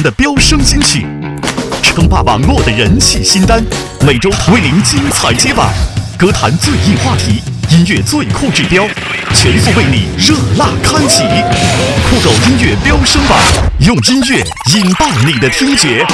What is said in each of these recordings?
的飙升金曲，称霸网络的人气新单，每周为您精彩接榜。歌坛最硬话题，音乐最酷指标，全速为你热辣开启。酷狗音乐飙升榜，用音乐引爆你的听觉。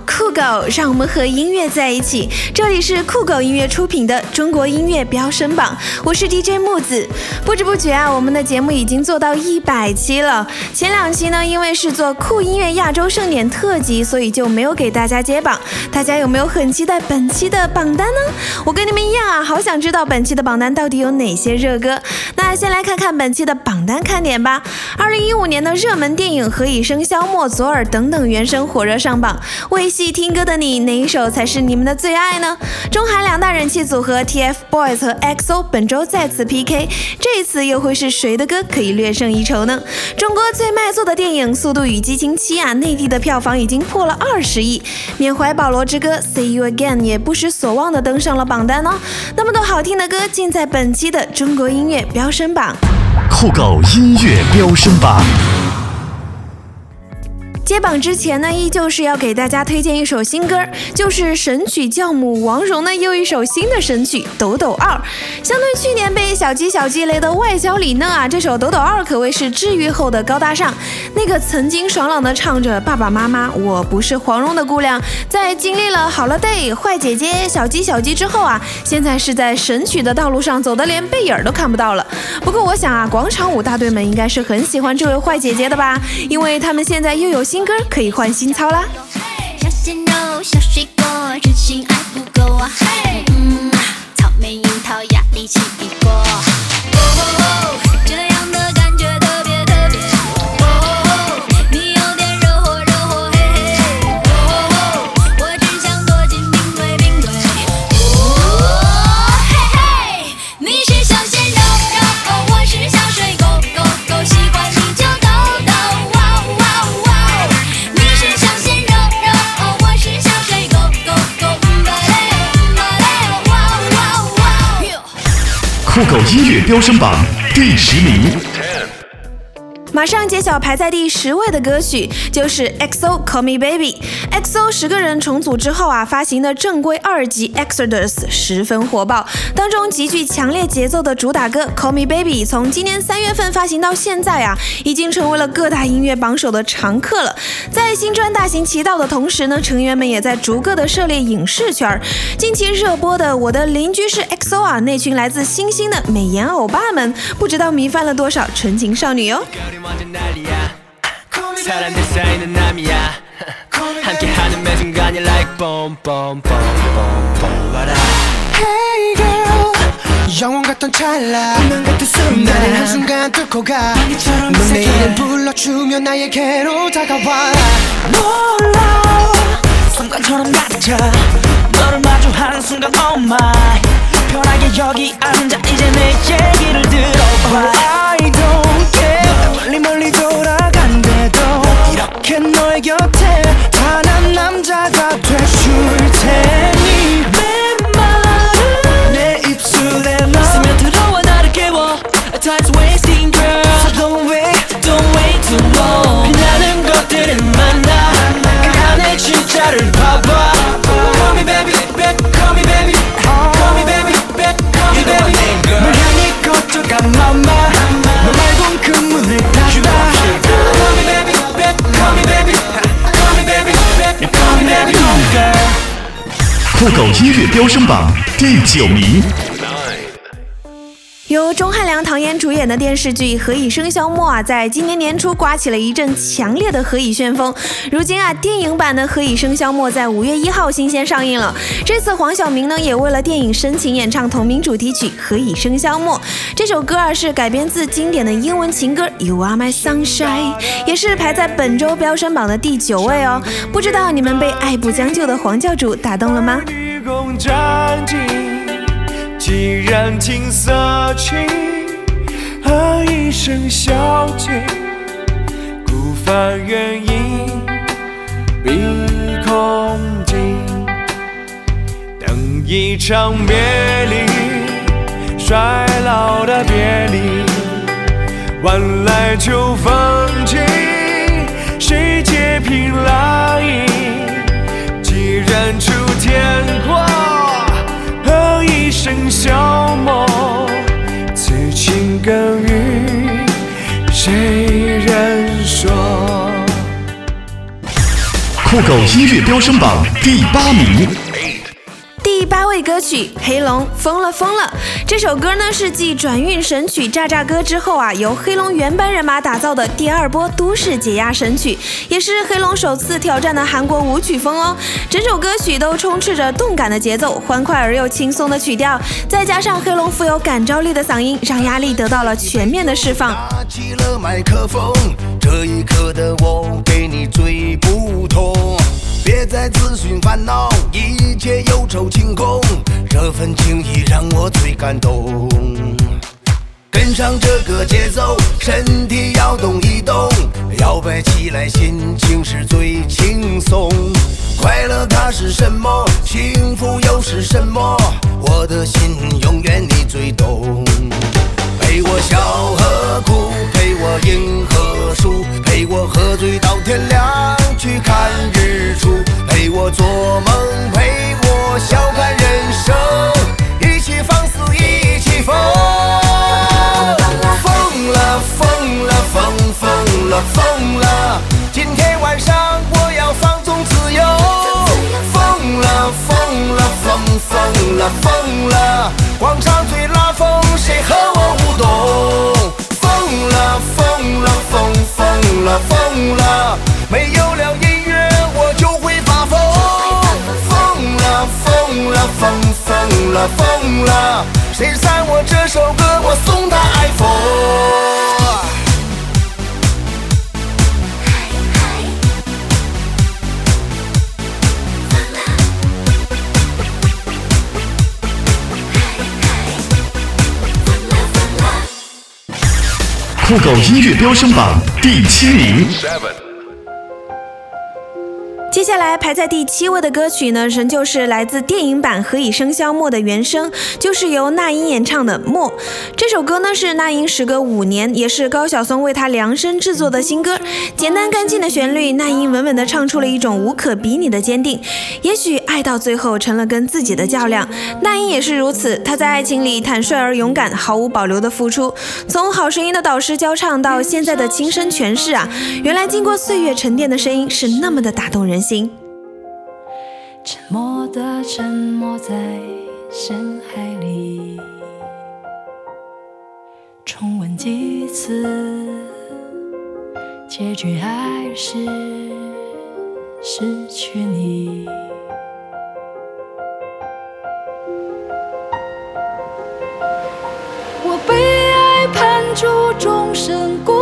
酷狗，让我们和音乐在一起。这里是酷狗音乐出品的中国音乐飙升榜，我是 DJ 木子。不知不觉啊，我们的节目已经做到一百期了。前两期呢，因为是做酷音乐亚洲盛典特辑，所以就没有给大家揭榜。大家有没有很期待本期的榜单呢？我跟你们一样啊，好想知道本期的榜单到底有哪些热歌。那先来看看本期的榜单看点吧。二零一五年的热门电影《何以笙箫默》、左耳等等原声火热上榜。为戏听歌的你，哪一首才是你们的最爱呢？中韩两大人气组合 TFBOYS 和 EXO 本周再次 PK，这次又会是谁的歌可以略胜一筹呢？中国最卖座的电影《速度与激情七》啊，内地的票房已经破了二十亿，缅怀保罗之歌《See You Again》也不失所望的登上了榜单哦。那么多好听的歌，尽在本期的中国音乐飙升榜，酷狗音乐飙升榜。接榜之前呢，依旧是要给大家推荐一首新歌，就是神曲教母王蓉的又一首新的神曲《抖抖二》。相对去年被小鸡小鸡雷的外焦里嫩啊，这首《抖抖二》可谓是治愈后的高大上。那个曾经爽朗的唱着“爸爸妈妈，我不是黄蓉”的姑娘，在经历了好了 day、坏姐姐、小鸡小鸡之后啊，现在是在神曲的道路上走的连背影都看不到了。不过我想啊，广场舞大队们应该是很喜欢这位坏姐姐的吧，因为他们现在又有。新歌可以换新操啦。小鲜肉，小水果，真心爱不够啊！嘿，酷狗音乐飙升榜第十名。马上揭晓排在第十位的歌曲，就是 EXO Call Me Baby。XO 十个人重组之后啊，发行的正规二辑 Exodus 十分火爆，当中极具强烈节奏的主打歌 Call Me Baby，从今年三月份发行到现在啊，已经成为了各大音乐榜首的常客了。在新专大行其道的同时呢，成员们也在逐个的涉猎影视圈。近期热播的《我的邻居是 XO》啊，那群来自星星的美颜欧巴们，不知道迷翻了多少纯情少女哟。 함께하는 매 순간이 like boom boom boom boom boom. What Hey girl 영원 같던 찰나. 운명 같은 순간. 나를 한순간 뚫고 가넌 내일을 불러주면 나에게로 다가와. 놀라. 순간처럼 낮아 너를 마주하는 순간 oh my. 편하게 여기 앉아 이제 내 얘기를 들어봐. I don't care. 멀리 멀리 돌아간대도 이렇게 너의 곁 酷狗音乐飙升榜第九名。演的电视剧《何以笙箫默》啊，在今年年初刮起了一阵强烈的何以旋风。如今啊，电影版的《何以笙箫默》在五月一号新鲜上映了。这次黄晓明呢，也为了电影深情演唱同名主题曲《何以笙箫默》。这首歌啊，是改编自经典的英文情歌《You Are My Sunshine》，也是排在本周飙升榜的第九位哦。不知道你们被爱不将就的黄教主打动了吗？何一声小姐，孤帆远影碧空尽，等一场别离，衰老的别离，晚来秋风起，谁借凭栏酷狗音乐飙升榜第八名。第八位歌曲《黑龙疯了疯了》这首歌呢是继转运神曲《炸炸歌》之后啊，由黑龙原班人马打造的第二波都市解压神曲，也是黑龙首次挑战的韩国舞曲风哦。整首歌曲都充斥着动感的节奏，欢快而又轻松的曲调，再加上黑龙富有感召力的嗓音，让压力得到了全面的释放。起了麦克风，这一刻的我给你最不同。别再自寻烦恼，一切忧愁清空，这份情谊让我最感动。跟上这个节奏，身体要动一动，摇摆起来，心情是最轻松。快乐它是什么？幸福又是什么？我的心永远你最懂。陪我笑和哭，陪我赢和输，陪我喝醉到天亮去看日出，陪我做梦，陪我笑看人生，一起放肆，一起疯。疯了，疯了，疯疯了，疯了！今天晚上我要放纵自由。疯了，疯了，疯疯了，疯了！广场最拉风，谁和我舞动？疯了，疯了，疯疯了，疯了！没有了音乐，我就会发疯。疯了，疯了，疯疯了，疯了！谁赞我这首歌，我送他 iPhone。酷狗音乐飙升榜第七名。接下来排在第七位的歌曲呢，仍旧是来自电影版《何以笙箫默》的原声，就是由那英演唱的《默》。这首歌呢是那英时隔五年，也是高晓松为她量身制作的新歌。简单干净的旋律，那英稳稳地唱出了一种无可比拟的坚定。也许爱到最后成了跟自己的较量，那英也是如此。她在爱情里坦率而勇敢，毫无保留的付出。从好声音的导师教唱到现在的亲身诠释啊，原来经过岁月沉淀的声音是那么的打动人心。沉默的沉默在深海里，重温几次，结局还是失去你。我被爱判处终身孤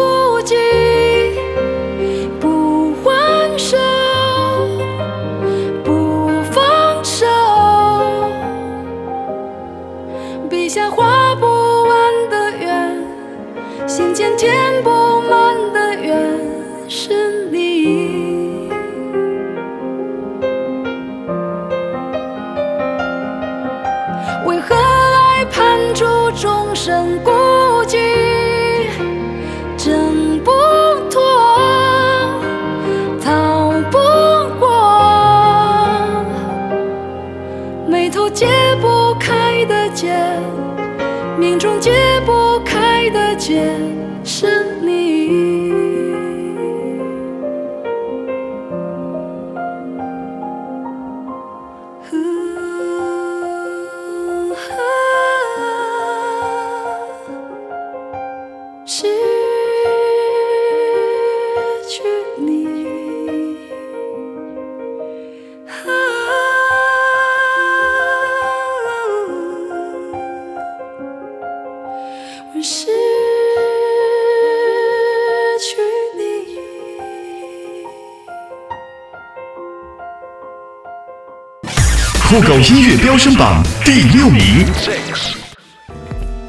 酷狗音乐飙升榜第六名。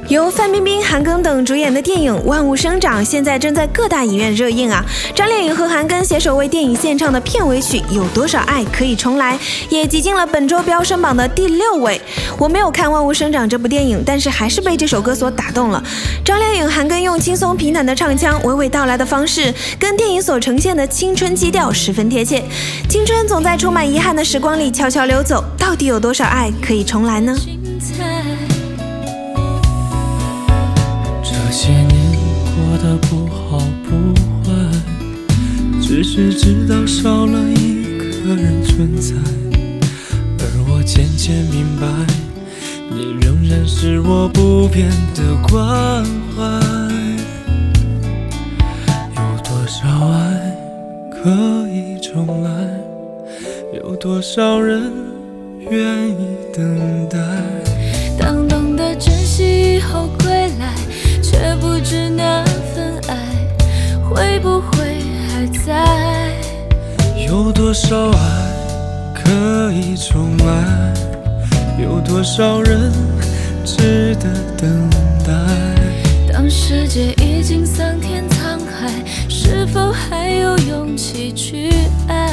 由范冰冰、韩庚等主演的电影《万物生长》现在正在各大影院热映啊！张靓颖和韩庚携手为电影献唱的片尾曲《有多少爱可以重来》也挤进了本周飙升榜的第六位。我没有看《万物生长》这部电影，但是还是被这首歌所打动了。张靓颖韩庚用轻松平坦的唱腔、娓娓道来的方式，跟电影所呈现的青春基调十分贴切。青春总在充满遗憾的时光里悄悄溜走，到底有多少爱可以重来呢？这些年过得不好不坏，只是知道少了一个人存在，而我渐渐明白，是我不变的关怀。有多少爱可以重来？有多少人愿意等待？当懂得珍惜以后归来，却不知那份爱会不会还在。有多少爱可以重来？有多少人值得等待？当世界已经桑田沧海，是否还有勇气去爱？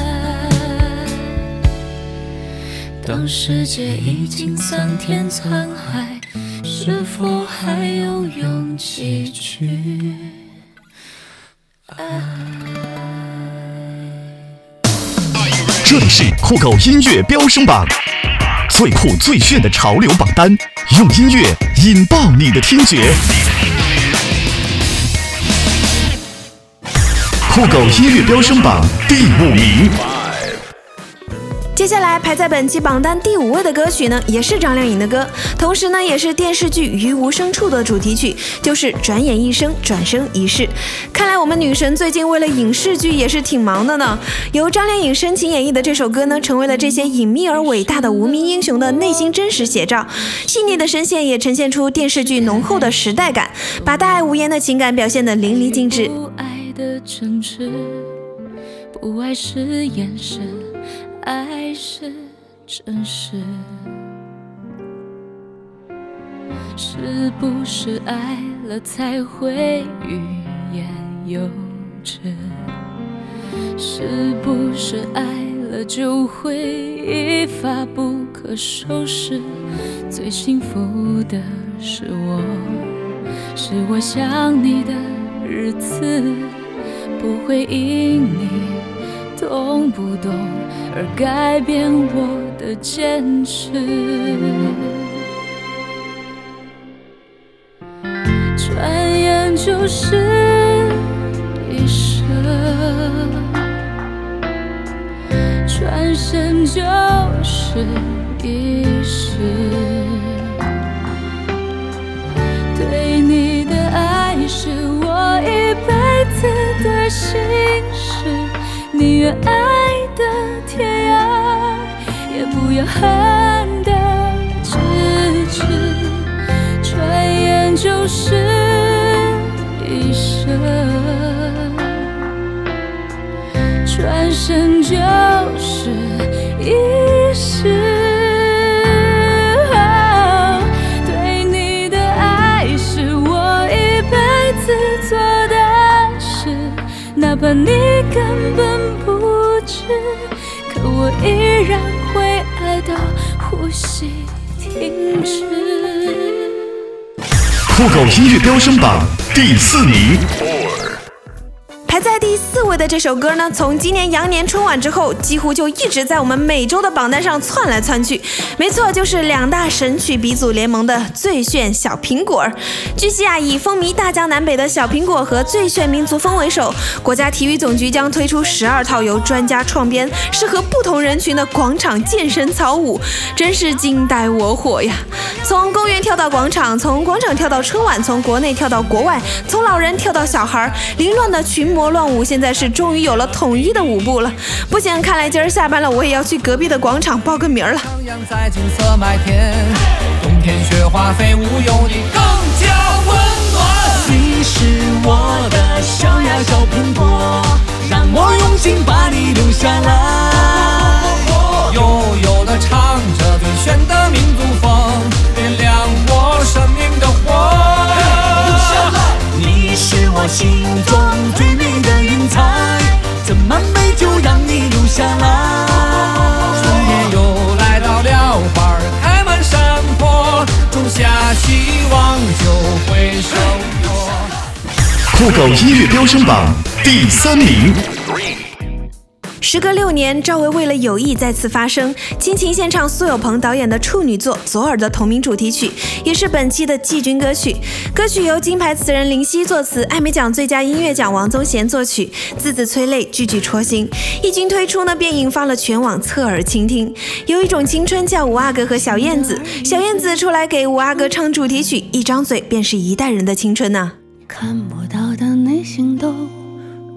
当世界已经桑田沧海，是否还有勇气去爱？这里是酷狗音乐飙升榜，最酷最炫的潮流榜单，用音乐引爆你的听觉。酷狗音乐飙升榜第五名，接下来排在本期榜单第五位的歌曲呢，也是张靓颖的歌，同时呢，也是电视剧《于无声处》的主题曲，就是《转眼一生，转生一世》。看来我们女神最近为了影视剧也是挺忙的呢。由张靓颖深情演绎的这首歌呢，成为了这些隐秘而伟大的无名英雄的内心真实写照，细腻的声线也呈现出电视剧浓厚的时代感，把大爱无言的情感表现得淋漓尽致。不爱的，不爱是眼神，爱是真实。是不是爱了才会欲言又止？是不是爱了就会一发不可收拾？最幸福的是我，是我想你的日子，不会因你懂不懂而改变我的坚持。转眼就是一生，转身就是一世。对你的爱是我一辈子的心，宁愿爱的天涯，也不要恨的咫尺。转眼就是一生，转身就是一世。对你的爱是我一辈子做的事，哪怕你根本，然会爱到呼吸停止。酷狗音乐飙升榜第四名，排在为的这首歌呢，从今年羊年春晚之后，几乎就一直在我们每周的榜单上窜来窜去。没错，就是两大神曲鼻祖联盟的《最炫小苹果》。据悉啊，以风靡大江南北的小苹果和最炫民族风为首，国家体育总局将推出十二套由专家创编、适合不同人群的广场健身操舞，真是惊呆我火呀！从公园跳到广场，从广场跳到春晚，从国内跳到国外，从老人跳到小孩，凌乱的群魔乱舞，现在是终于有了统一的舞步了。不行，看来今儿下班了，我也要去隔壁的广场报个名儿了。徜徉在金色麦田，冬天雪花飞舞，有你更加温暖。你是我的小呀小苹果，让我用心把你留下来。悠悠地唱着最炫的民族风，点亮我生命的火。你是我心中最美这满美酒让你留下来？春天又来到了花开满山坡种下希望就会收获酷狗音乐飙升榜第三名。时隔六年，赵薇为了友谊再次发声，倾情献唱苏有朋导演的处女作《左耳》的同名主题曲，也是本期的季军歌曲。歌曲由金牌词人林夕作词，艾美奖最佳音乐奖王宗贤作曲，字字催泪，句句戳心。一经推出呢，便引发了全网侧耳倾听。有一种青春叫五阿哥和小燕子，小燕子出来给五阿哥唱主题曲，一张嘴便是一代人的青春呐、看不到的内心都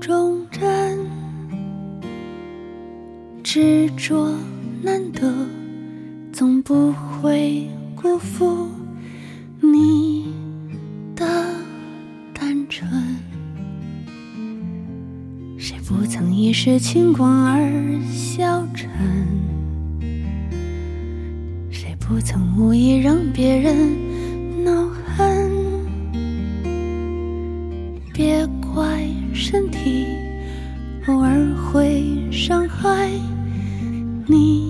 忠贞，执着难得，总不会辜负你的单纯。谁不曾一时轻狂而消沉？谁不曾无意让别人恼恨？别怪身体偶尔会伤害你。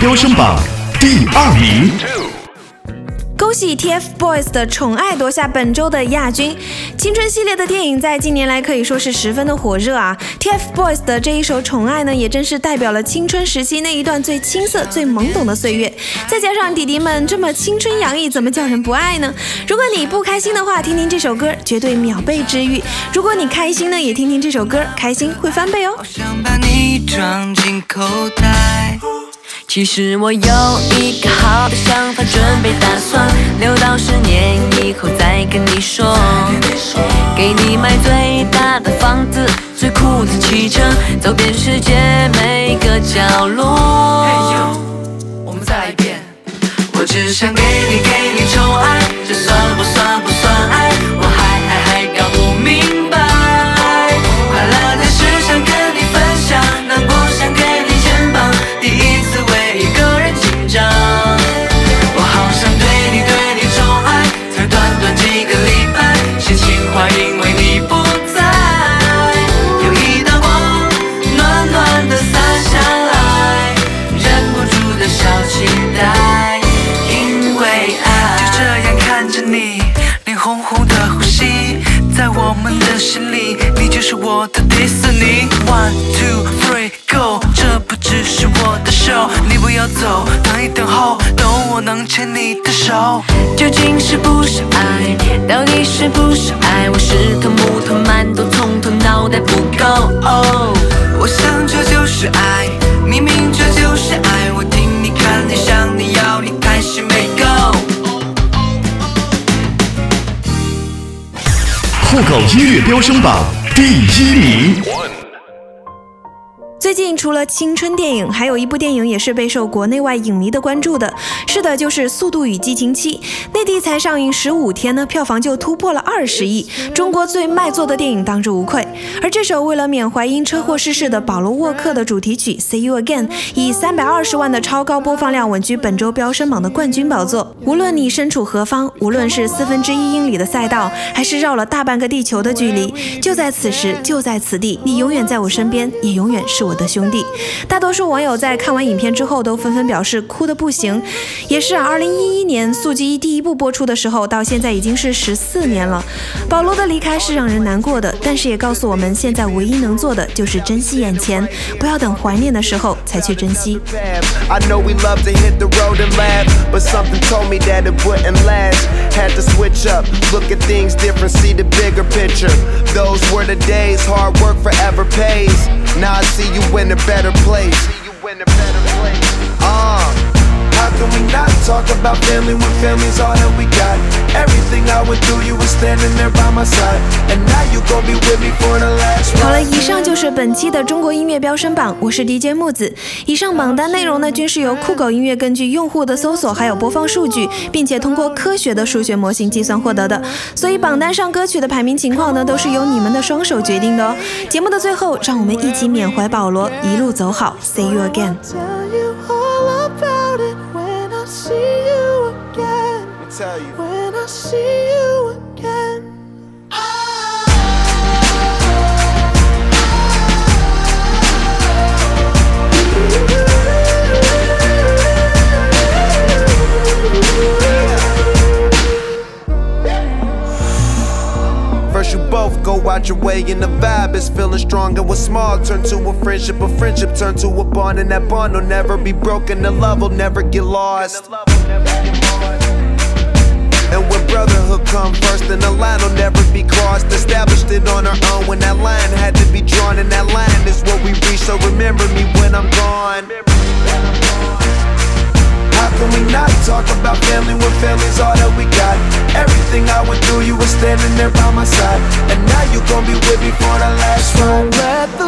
飙升榜第二名。恭喜 TFBOYS 的《宠爱》夺下本周的亚军。青春系列的电影在近年来可以说是十分的火热啊。TFBOYS 的这一首《宠爱》呢，也正是代表了青春时期那一段最青涩、最懵懂的岁月。再加上弟弟们这么青春洋溢，怎么叫人不爱呢？如果你不开心的话，听听这首歌，绝对秒被治愈；如果你开心呢，也听听这首歌，开心会翻倍哦。想把你装进口袋。其实我有一个好的想法，准备打算留到十年以后再跟你说。给你买最大的房子，最酷的汽车，走遍世界每个角落。One two three go，这不只是我的秀，你不要走，等一等候，等我能牵你的手。究竟是不是爱？到底是不是爱？我是头木头馒头，从头脑袋不够。哦，我想这就是爱，明明这就是爱。我听你看你想你要你开心没够。酷狗音乐飙升榜第一名。最近除了青春电影，还有一部电影也是备受国内外影迷的关注的。是的，就是《速度与激情七》。内地才上映十五天呢，票房就突破了二十亿，中国最卖座的电影当之无愧。而这首为了缅怀因车祸逝世的保罗沃克的主题曲《See You Again》，以三百二十万的超高播放量稳居本周飙升榜的冠军宝座。无论你身处何方，无论是四分之一英里的赛道，还是绕了大半个地球的距离，就在此时，就在此地，你永远在我身边，也永远是我的。兄弟。大多数网友在看完影片之后都纷纷表示哭的不行。也是，二零一一年《速激一》第一部播出的时候，到现在已经是十四年了。保罗的离开是让人难过的，但是也告诉我们，现在唯一能做的就是珍惜眼前，不要等怀念的时候才去珍惜。I know we love to hit the road and laugh, but something told me that it wouldn't last. Had to switch up, look at things different, see the bigger picture. Those were the days, hard work forever pays. Now I see you in a better place. How can we not talk about family when family's all that we got? Everything I went through, you were standing there by my side, and now you gon' be with me for the last 好了.以上就是本期的中国音乐飙升榜，我是 DJ 木子。以上榜单内容呢，均是由酷狗音乐根据用户的搜索还有播放数据，并且通过科学的数学模型计算获得的。所以榜单上歌曲的排名情况呢，都是由你们的双手决定的哦。节目的最后，让我们一起缅怀保罗，一路走好，See you again。See you again. Tell you. When I see you again. First you both go out your way and the vibe is feeling strong and what's small turn to a friendship, a friendship turn to a bond and that bond will never be broken, the love will never get lost. And when brotherhood come first, then the line will never be crossed. Established it on our own when that line had to be drawn, and that line is what we reach. So remember me when I'm gone. How can we not talk about family when family's all that we got? Standing there by my side. And now you gon' be with me for the last ride.